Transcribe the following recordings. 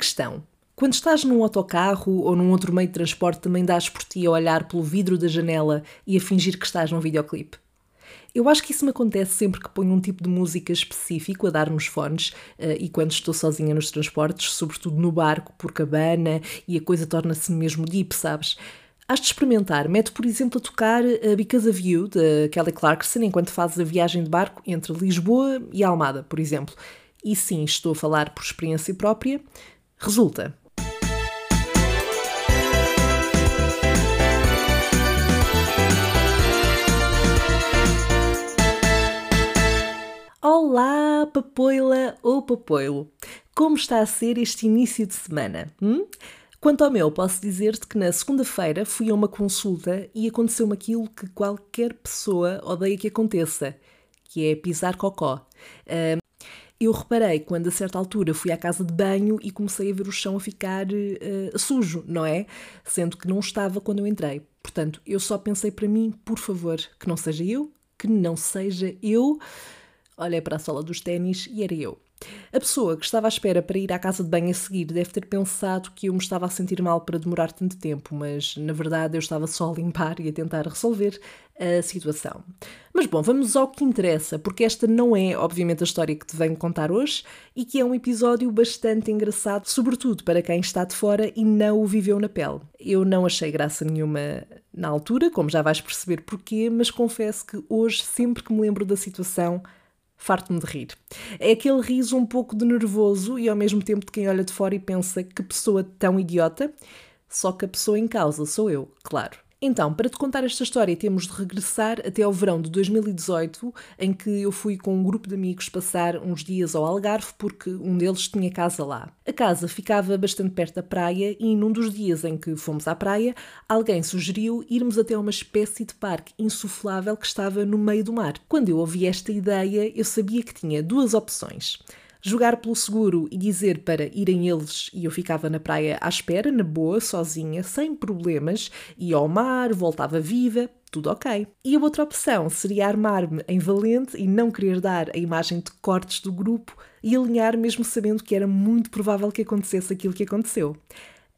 questão. Quando estás num autocarro ou num outro meio de transporte, também dás por ti a olhar pelo vidro da janela e a fingir que estás num videoclipe? Eu acho que isso me acontece sempre que ponho um tipo de música específico a dar nos fones uh, e quando estou sozinha nos transportes, sobretudo no barco, por cabana e a coisa torna-se mesmo deep, sabes? Has de experimentar. Mete, por exemplo, a tocar a Because of You, de Kelly Clarkson, enquanto fazes a viagem de barco entre Lisboa e Almada, por exemplo. E sim, estou a falar por experiência própria. Resulta. Olá, papoila ou papoilo! Como está a ser este início de semana? Hum? Quanto ao meu, posso dizer-te que na segunda-feira fui a uma consulta e aconteceu-me aquilo que qualquer pessoa odeia que aconteça, que é pisar cocó. Eu reparei quando a certa altura fui à casa de banho e comecei a ver o chão a ficar uh, sujo, não é? Sendo que não estava quando eu entrei. Portanto, eu só pensei para mim, por favor, que não seja eu, que não seja eu. Olhei para a sola dos ténis e era eu. A pessoa que estava à espera para ir à casa de banho a seguir deve ter pensado que eu me estava a sentir mal para demorar tanto tempo, mas na verdade eu estava só a limpar e a tentar resolver a situação. Mas bom, vamos ao que interessa, porque esta não é, obviamente, a história que te venho contar hoje e que é um episódio bastante engraçado, sobretudo para quem está de fora e não o viveu na pele. Eu não achei graça nenhuma na altura, como já vais perceber porquê, mas confesso que hoje, sempre que me lembro da situação, farto-me de rir. É aquele riso um pouco de nervoso e ao mesmo tempo de quem olha de fora e pensa que pessoa tão idiota, só que a pessoa em causa sou eu, claro. Então, para te contar esta história, temos de regressar até ao verão de 2018, em que eu fui com um grupo de amigos passar uns dias ao Algarve, porque um deles tinha casa lá. A casa ficava bastante perto da praia e, num dos dias em que fomos à praia, alguém sugeriu irmos até uma espécie de parque insuflável que estava no meio do mar. Quando eu ouvi esta ideia, eu sabia que tinha duas opções jogar pelo seguro e dizer para irem eles e eu ficava na praia à espera, na boa, sozinha, sem problemas, ia ao mar, voltava viva, tudo ok. E a outra opção seria armar-me em valente e não querer dar a imagem de cortes do grupo e alinhar mesmo sabendo que era muito provável que acontecesse aquilo que aconteceu.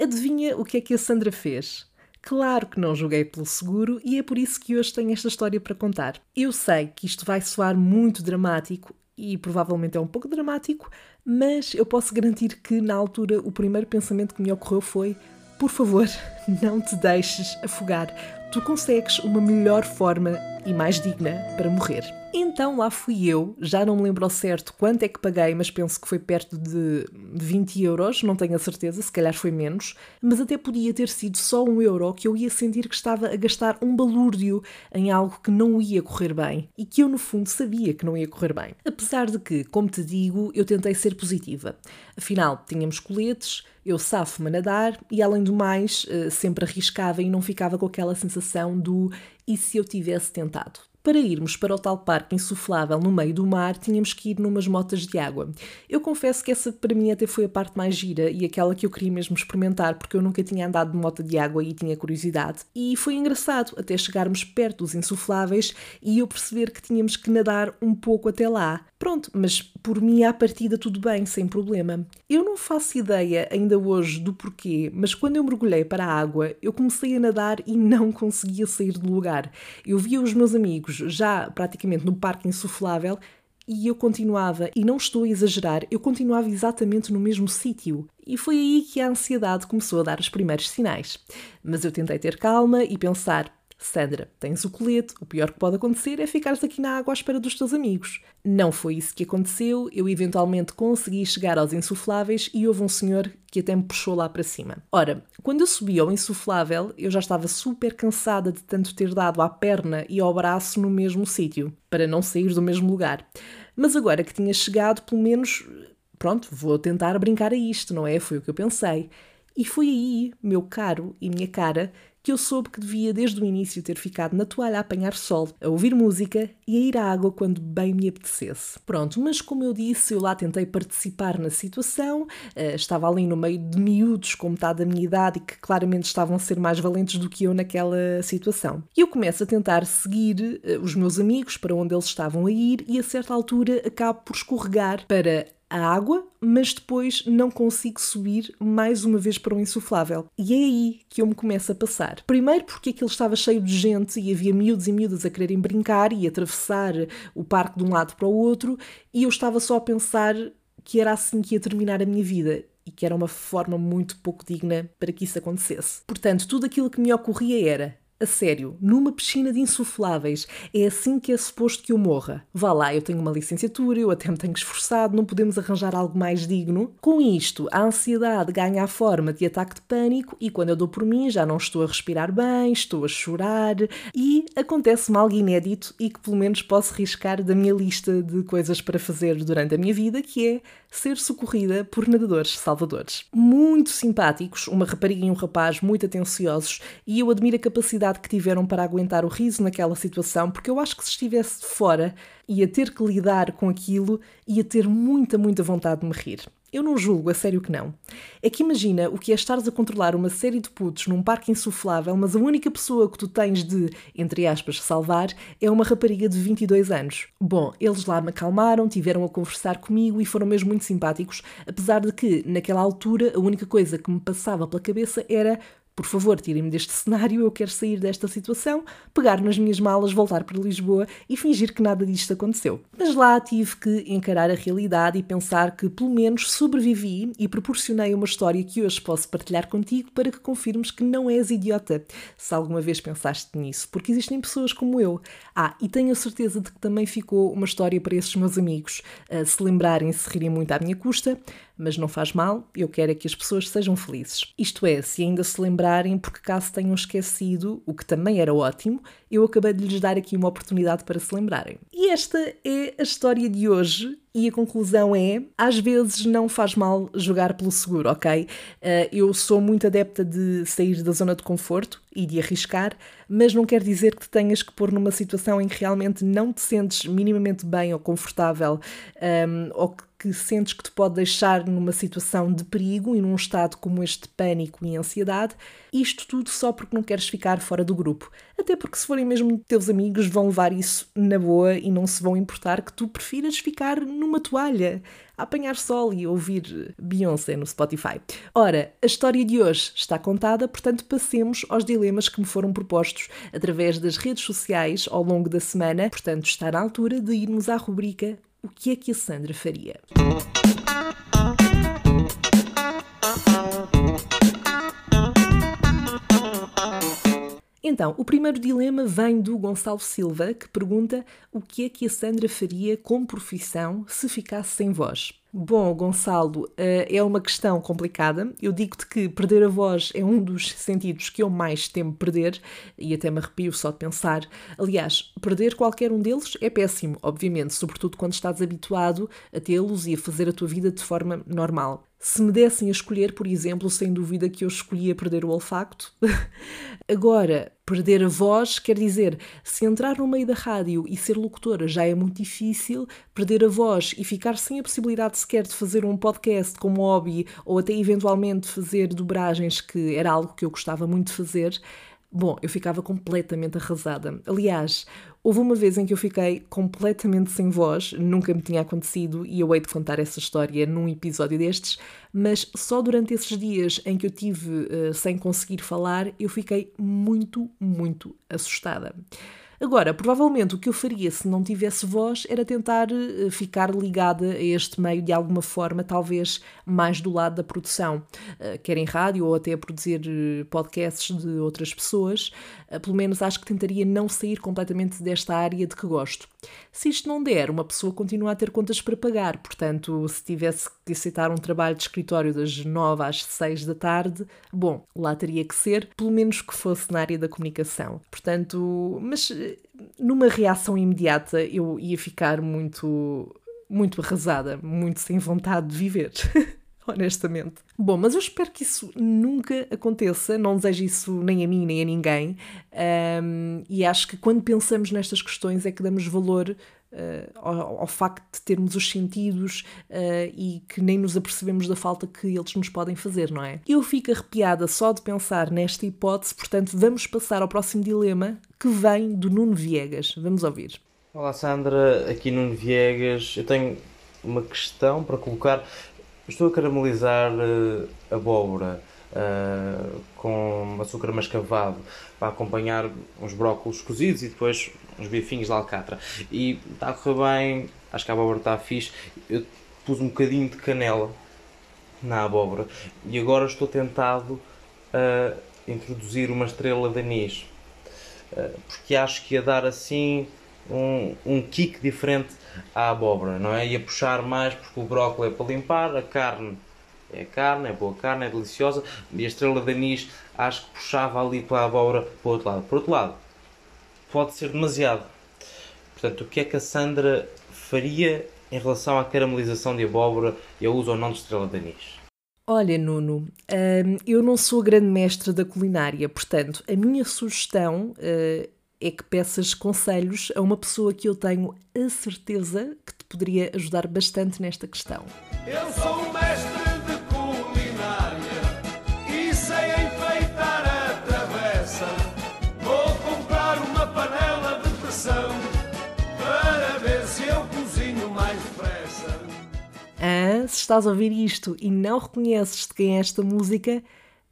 Adivinha o que é que a Sandra fez? Claro que não joguei pelo seguro e é por isso que hoje tenho esta história para contar. Eu sei que isto vai soar muito dramático e provavelmente é um pouco dramático, mas eu posso garantir que na altura o primeiro pensamento que me ocorreu foi: por favor, não te deixes afogar. Tu consegues uma melhor forma e mais digna para morrer. Então lá fui eu, já não me lembro ao certo quanto é que paguei, mas penso que foi perto de 20 euros, não tenho a certeza, se calhar foi menos, mas até podia ter sido só um euro que eu ia sentir que estava a gastar um balúrdio em algo que não ia correr bem e que eu no fundo sabia que não ia correr bem. Apesar de que, como te digo, eu tentei ser positiva. Afinal, tínhamos coletes, eu safo-me a nadar e, além do mais, eh, sempre arriscava e não ficava com aquela sensação do e se eu tivesse tentado? Para irmos para o tal parque insuflável no meio do mar, tínhamos que ir numas motas de água. Eu confesso que essa para mim até foi a parte mais gira e aquela que eu queria mesmo experimentar, porque eu nunca tinha andado de moto de água e tinha curiosidade. E foi engraçado até chegarmos perto dos insufláveis e eu perceber que tínhamos que nadar um pouco até lá. Pronto, mas por mim à partida tudo bem, sem problema. Eu não faço ideia ainda hoje do porquê, mas quando eu mergulhei para a água, eu comecei a nadar e não conseguia sair do lugar. Eu via os meus amigos já praticamente no parque insuflável e eu continuava, e não estou a exagerar, eu continuava exatamente no mesmo sítio. E foi aí que a ansiedade começou a dar os primeiros sinais. Mas eu tentei ter calma e pensar: Sandra, tens o colete, o pior que pode acontecer é ficares aqui na água à espera dos teus amigos. Não foi isso que aconteceu, eu eventualmente consegui chegar aos insufláveis e houve um senhor que até me puxou lá para cima. Ora, quando eu subi ao insuflável, eu já estava super cansada de tanto ter dado à perna e ao braço no mesmo sítio, para não sair do mesmo lugar. Mas agora que tinha chegado, pelo menos, pronto, vou tentar brincar a isto, não é? Foi o que eu pensei. E foi aí, meu caro e minha cara, que eu soube que devia desde o início ter ficado na toalha a apanhar sol, a ouvir música e a ir à água quando bem me apetecesse. Pronto, mas como eu disse, eu lá tentei participar na situação, uh, estava ali no meio de miúdos com metade da minha idade e que claramente estavam a ser mais valentes do que eu naquela situação. E eu começo a tentar seguir uh, os meus amigos para onde eles estavam a ir e a certa altura acabo por escorregar para a água, mas depois não consigo subir mais uma vez para o insuflável. E é aí que eu me começo a passar. Primeiro porque aquilo estava cheio de gente e havia miúdos e miúdas a quererem brincar e atravessar o parque de um lado para o outro, e eu estava só a pensar que era assim que ia terminar a minha vida e que era uma forma muito pouco digna para que isso acontecesse. Portanto, tudo aquilo que me ocorria era a sério, numa piscina de insufláveis. É assim que é suposto que eu morra. Vá lá, eu tenho uma licenciatura, eu até me tenho esforçado, não podemos arranjar algo mais digno. Com isto, a ansiedade ganha a forma de ataque de pânico e quando eu dou por mim já não estou a respirar bem, estou a chorar e acontece-me algo inédito e que pelo menos posso riscar da minha lista de coisas para fazer durante a minha vida, que é ser socorrida por nadadores salvadores. Muito simpáticos, uma rapariga e um rapaz muito atenciosos e eu admiro a capacidade que tiveram para aguentar o riso naquela situação, porque eu acho que se estivesse fora, ia ter que lidar com aquilo, ia ter muita, muita vontade de me rir. Eu não julgo, a sério que não. É que imagina o que é estares a controlar uma série de putos num parque insuflável, mas a única pessoa que tu tens de, entre aspas, salvar é uma rapariga de 22 anos. Bom, eles lá me acalmaram, tiveram a conversar comigo e foram mesmo muito simpáticos, apesar de que, naquela altura, a única coisa que me passava pela cabeça era por favor, tirem-me deste cenário, eu quero sair desta situação, pegar nas minhas malas, voltar para Lisboa e fingir que nada disto aconteceu. Mas lá tive que encarar a realidade e pensar que pelo menos sobrevivi e proporcionei uma história que hoje posso partilhar contigo para que confirmes que não és idiota, se alguma vez pensaste nisso, porque existem pessoas como eu. Ah, e tenho a certeza de que também ficou uma história para esses meus amigos, a se lembrarem se rirem muito à minha custa, mas não faz mal, eu quero é que as pessoas sejam felizes. Isto é, se ainda se lembrarem, porque caso tenham esquecido, o que também era ótimo, eu acabei de lhes dar aqui uma oportunidade para se lembrarem. E esta é a história de hoje. E a conclusão é: às vezes não faz mal jogar pelo seguro, ok? Uh, eu sou muito adepta de sair da zona de conforto e de arriscar, mas não quer dizer que te tenhas que pôr numa situação em que realmente não te sentes minimamente bem ou confortável um, ehm, ou que que sentes que te pode deixar numa situação de perigo e num estado como este de pânico e ansiedade, isto tudo só porque não queres ficar fora do grupo. Até porque, se forem mesmo teus amigos, vão levar isso na boa e não se vão importar que tu prefiras ficar numa toalha, a apanhar sol e ouvir Beyoncé no Spotify. Ora, a história de hoje está contada, portanto, passemos aos dilemas que me foram propostos através das redes sociais ao longo da semana. Portanto, está na altura de irmos à rubrica o que é que a Sandra faria? Então, o primeiro dilema vem do Gonçalo Silva, que pergunta o que é que a Sandra faria como profissão se ficasse sem voz. Bom, Gonçalo, eh, é uma questão complicada. Eu digo-te que perder a voz é um dos sentidos que eu mais temo perder e até me arrepio só de pensar. Aliás, perder qualquer um deles é péssimo, obviamente, sobretudo quando estás habituado a tê-los e a fazer a tua vida de forma normal. Se me dessem a escolher, por exemplo, sem dúvida que eu escolhia perder o olfacto. Agora, perder a voz quer dizer, se entrar no meio da rádio e ser locutora já é muito difícil, perder a voz e ficar sem a possibilidade sequer de fazer um podcast como hobby ou até eventualmente fazer dobragens, que era algo que eu gostava muito de fazer, Bom, eu ficava completamente arrasada. Aliás, houve uma vez em que eu fiquei completamente sem voz, nunca me tinha acontecido e eu hei de contar essa história num episódio destes, mas só durante esses dias em que eu tive uh, sem conseguir falar, eu fiquei muito, muito assustada. Agora, provavelmente o que eu faria se não tivesse voz era tentar eh, ficar ligada a este meio de alguma forma, talvez mais do lado da produção, eh, quer em rádio ou até produzir eh, podcasts de outras pessoas. Pelo menos acho que tentaria não sair completamente desta área de que gosto. Se isto não der, uma pessoa continua a ter contas para pagar, portanto, se tivesse que aceitar um trabalho de escritório das 9 às 6 da tarde, bom, lá teria que ser, pelo menos que fosse na área da comunicação. Portanto, mas numa reação imediata eu ia ficar muito, muito arrasada, muito sem vontade de viver. honestamente. Bom, mas eu espero que isso nunca aconteça, não desejo isso nem a mim nem a ninguém, um, e acho que quando pensamos nestas questões é que damos valor Uh, ao, ao, facto de termos os sentidos uh, e que nem nos apercebemos da falta que eles nos podem fazer, não é? Eu fico arrepiada só de pensar nesta hipótese, portanto, vamos passar ao próximo dilema que vem do Nuno Viegas. Vamos ouvir. Olá Sandra, aqui Nuno Viegas. Eu tenho uma questão para colocar. Estou a caramelizar uh, abóbora uh, com açúcar mascavado para acompanhar uns brócolos cozidos e depois uns bifinhos de alcatra. E está a correr bem, acho que a abóbora está fixe. Eu pus um bocadinho de canela na abóbora e agora estou tentado a introduzir uma estrela de anis uh, porque acho que ia dar assim um, um kick diferente à abóbora, não é? Ia puxar mais porque o brócolis é para limpar, a carne é carne, é boa carne, é deliciosa e a estrela de anis acho que puxava ali para a abóbora para o outro lado. Por outro lado, pode ser demasiado. Portanto, o que é que a Sandra faria em relação à caramelização de abóbora e ao uso ou não de estrela de anis? Olha, Nuno, hum, eu não sou grande mestre da culinária, portanto, a minha sugestão uh, é que peças conselhos a uma pessoa que eu tenho a certeza que te poderia ajudar bastante nesta questão. Eu sou um mestre estás a ouvir isto e não reconheces de quem é esta música,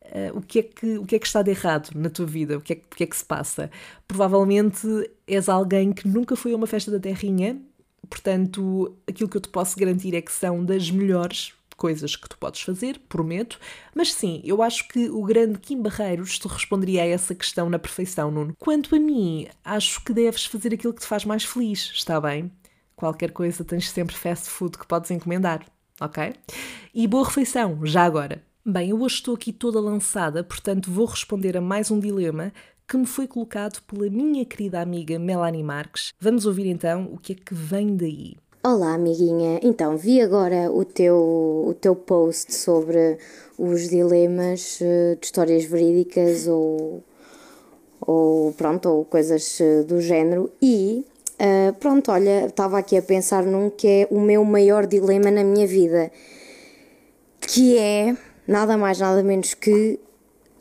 uh, o, que é que, o que é que está de errado na tua vida? O que, é, o que é que se passa? Provavelmente és alguém que nunca foi a uma festa da terrinha, portanto, aquilo que eu te posso garantir é que são das melhores coisas que tu podes fazer, prometo. Mas sim, eu acho que o grande Kim Barreiros te responderia a essa questão na perfeição, Nuno. Quanto a mim, acho que deves fazer aquilo que te faz mais feliz, está bem? Qualquer coisa tens sempre fast food que podes encomendar ok? E boa refeição, já agora. Bem, eu hoje estou aqui toda lançada, portanto vou responder a mais um dilema que me foi colocado pela minha querida amiga Melanie Marques. Vamos ouvir então o que é que vem daí. Olá, amiguinha. Então, vi agora o teu, o teu post sobre os dilemas eh, de histórias verídicas ou, ou pronto, ou coisas eh, do género e Uh, pronto, olha, estava aqui a pensar num que é o meu maior dilema na minha vida, que é nada mais, nada menos que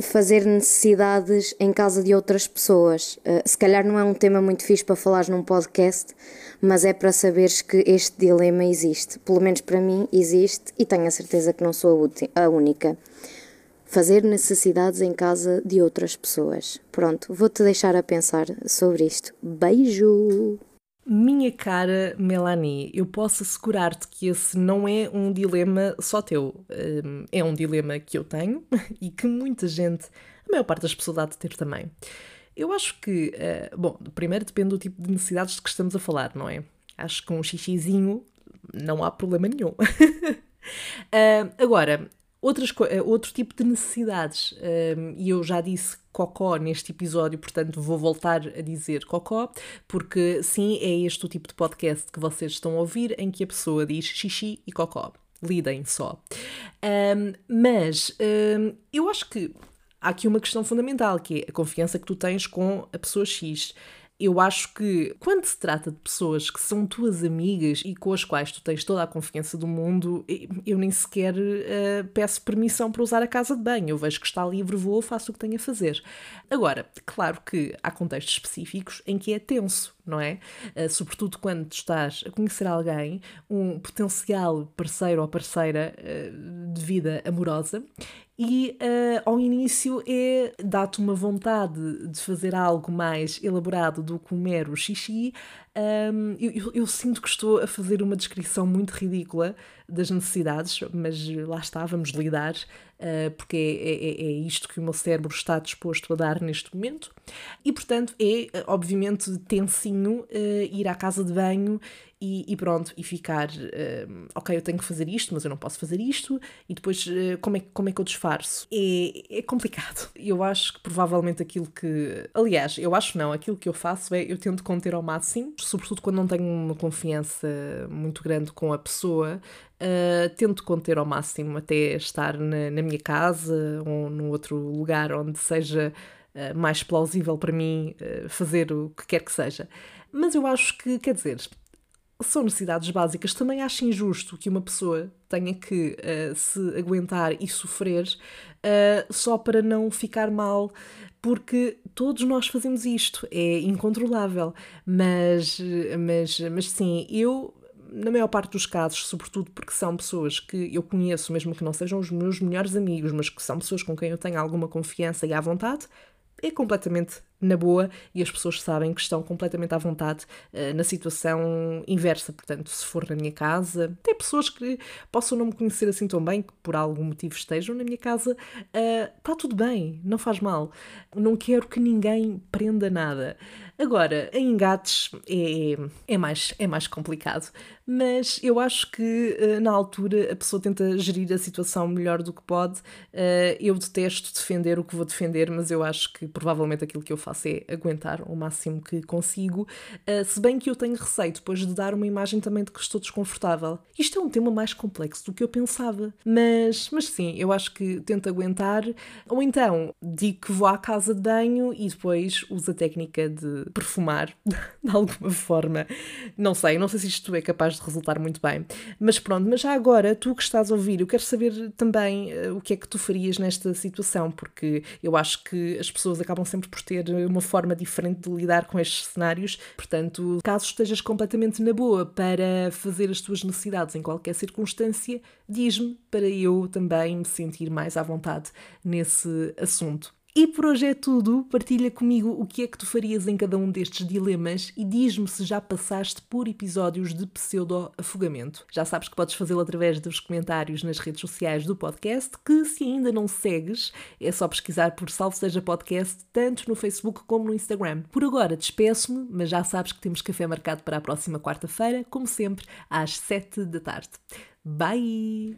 fazer necessidades em casa de outras pessoas. Uh, se calhar não é um tema muito fixe para falar num podcast, mas é para saberes que este dilema existe. Pelo menos para mim existe e tenho a certeza que não sou a única. Fazer necessidades em casa de outras pessoas. Pronto, vou-te deixar a pensar sobre isto. Beijo! Minha cara Melanie, eu posso assegurar-te que esse não é um dilema só teu. Hum, é um dilema que eu tenho e que muita gente, a maior parte das pessoas há de ter também. Eu acho que, eh, bom, primeiro depende do tipo de necessidades de que estamos a falar, não é? Acho que um xixizinho não há problema nenhum. agora, Outras, eh, outro tipo de necessidades, um, e eu já disse cocó neste episódio, portanto vou voltar a dizer cocó, porque sim, é este o tipo de podcast que vocês estão a ouvir em que a pessoa diz xixi e cocó. Lidem só. Um, mas um, eu acho que há aqui uma questão fundamental, que é a confiança que tu tens com a pessoa X eu acho que quando se trata de pessoas que são tuas amigas e com as quais tu tens toda a confiança do mundo, eu nem sequer uh, peço permissão para usar a casa de banho. Eu vejo que está livre, vou, faço o que tenho a fazer. Agora, claro que há contextos específicos em que é tenso, não é? Uh, sobretudo quando estás a conhecer alguém, um potencial parceiro ou parceira uh, de vida amorosa, e uh, ao início é dá-te uma vontade de fazer algo mais elaborado do que o mero xixi. Um, eu, eu, sinto que estou a fazer uma descrição muito ridícula das necessidades, mas lá está, vamos lidar, uh, porque é, é, é, isto que o meu cérebro está disposto a dar neste momento. E portanto é, obviamente, tensinho uh, ir à casa de banho e, e, pronto, e ficar, uh, ok, eu tenho que fazer isto, mas eu não posso fazer isto, e depois como, é, como é que eu disfarço? É, é complicado. Eu acho que provavelmente aquilo que. Aliás, eu acho não, aquilo que eu faço é eu tento conter ao máximo, sobretudo quando não tenho uma confiança muito grande com a pessoa, uh, tento conter ao máximo até estar na, na minha casa ou num outro lugar onde seja. mais plausível para mim fazer o que quer que seja. Mas eu acho que, quer dizer, são necessidades básicas. Também acho injusto que uma pessoa tenha que uh, se aguentar e sofrer uh, só para não ficar mal, porque todos nós fazemos isto, é incontrolável. Mas, mas, mas sim, eu na maior parte dos casos, sobretudo porque são pessoas que eu conheço, mesmo que não sejam os meus melhores amigos, mas que são pessoas com quem eu tenho alguma confiança e à vontade, é completamente na boa e as pessoas sabem que estão completamente à vontade uh, na situação inversa. Portanto, se for na minha casa, tem pessoas que possam não me conhecer assim tão bem, que por algum motivo estejam na minha casa, está uh, tudo bem, não faz mal. Não quero que ninguém prenda nada. Agora, em engates é, é, mais, é mais complicado, mas eu acho que uh, na altura a pessoa tenta gerir a situação melhor do que pode. eu detesto defender o que vou defender, mas eu acho que provavelmente aquilo que eu faço faço é aguentar o máximo que consigo, uh, se bem que eu tenho receio depois de dar uma imagem também de que estou desconfortável. Isto é um tema mais complexo do que eu pensava, mas, mas sim, eu acho que tento aguentar, ou então digo que vou à casa de banho e depois uso a técnica de perfumar de alguma forma. Não sei, não sei se isto é capaz de resultar muito bem, mas pronto, mas já agora, tu que estás a ouvir, eu quero saber também uh, o que é que tu farias nesta situação, porque eu acho que as pessoas acabam sempre por ter uma forma diferente de lidar com estes cenários. Portanto, caso estejas completamente na boa para fazer as tuas necessidades em qualquer circunstância, diz-me para eu também me sentir mais à vontade nesse assunto. E por hoje é tudo. Partilha comigo o que é que tu farias em cada um destes dilemas e diz-me se já passaste por episódios de pseudo-afogamento. Já sabes que podes fazê-lo através dos comentários nas redes sociais do podcast, que se ainda não segues, é só pesquisar por Salve Seja Podcast, tanto no Facebook como no Instagram. Por agora despeço-me, mas já sabes que temos café marcado para a próxima quarta-feira, como sempre, às 7 da tarde. Bye!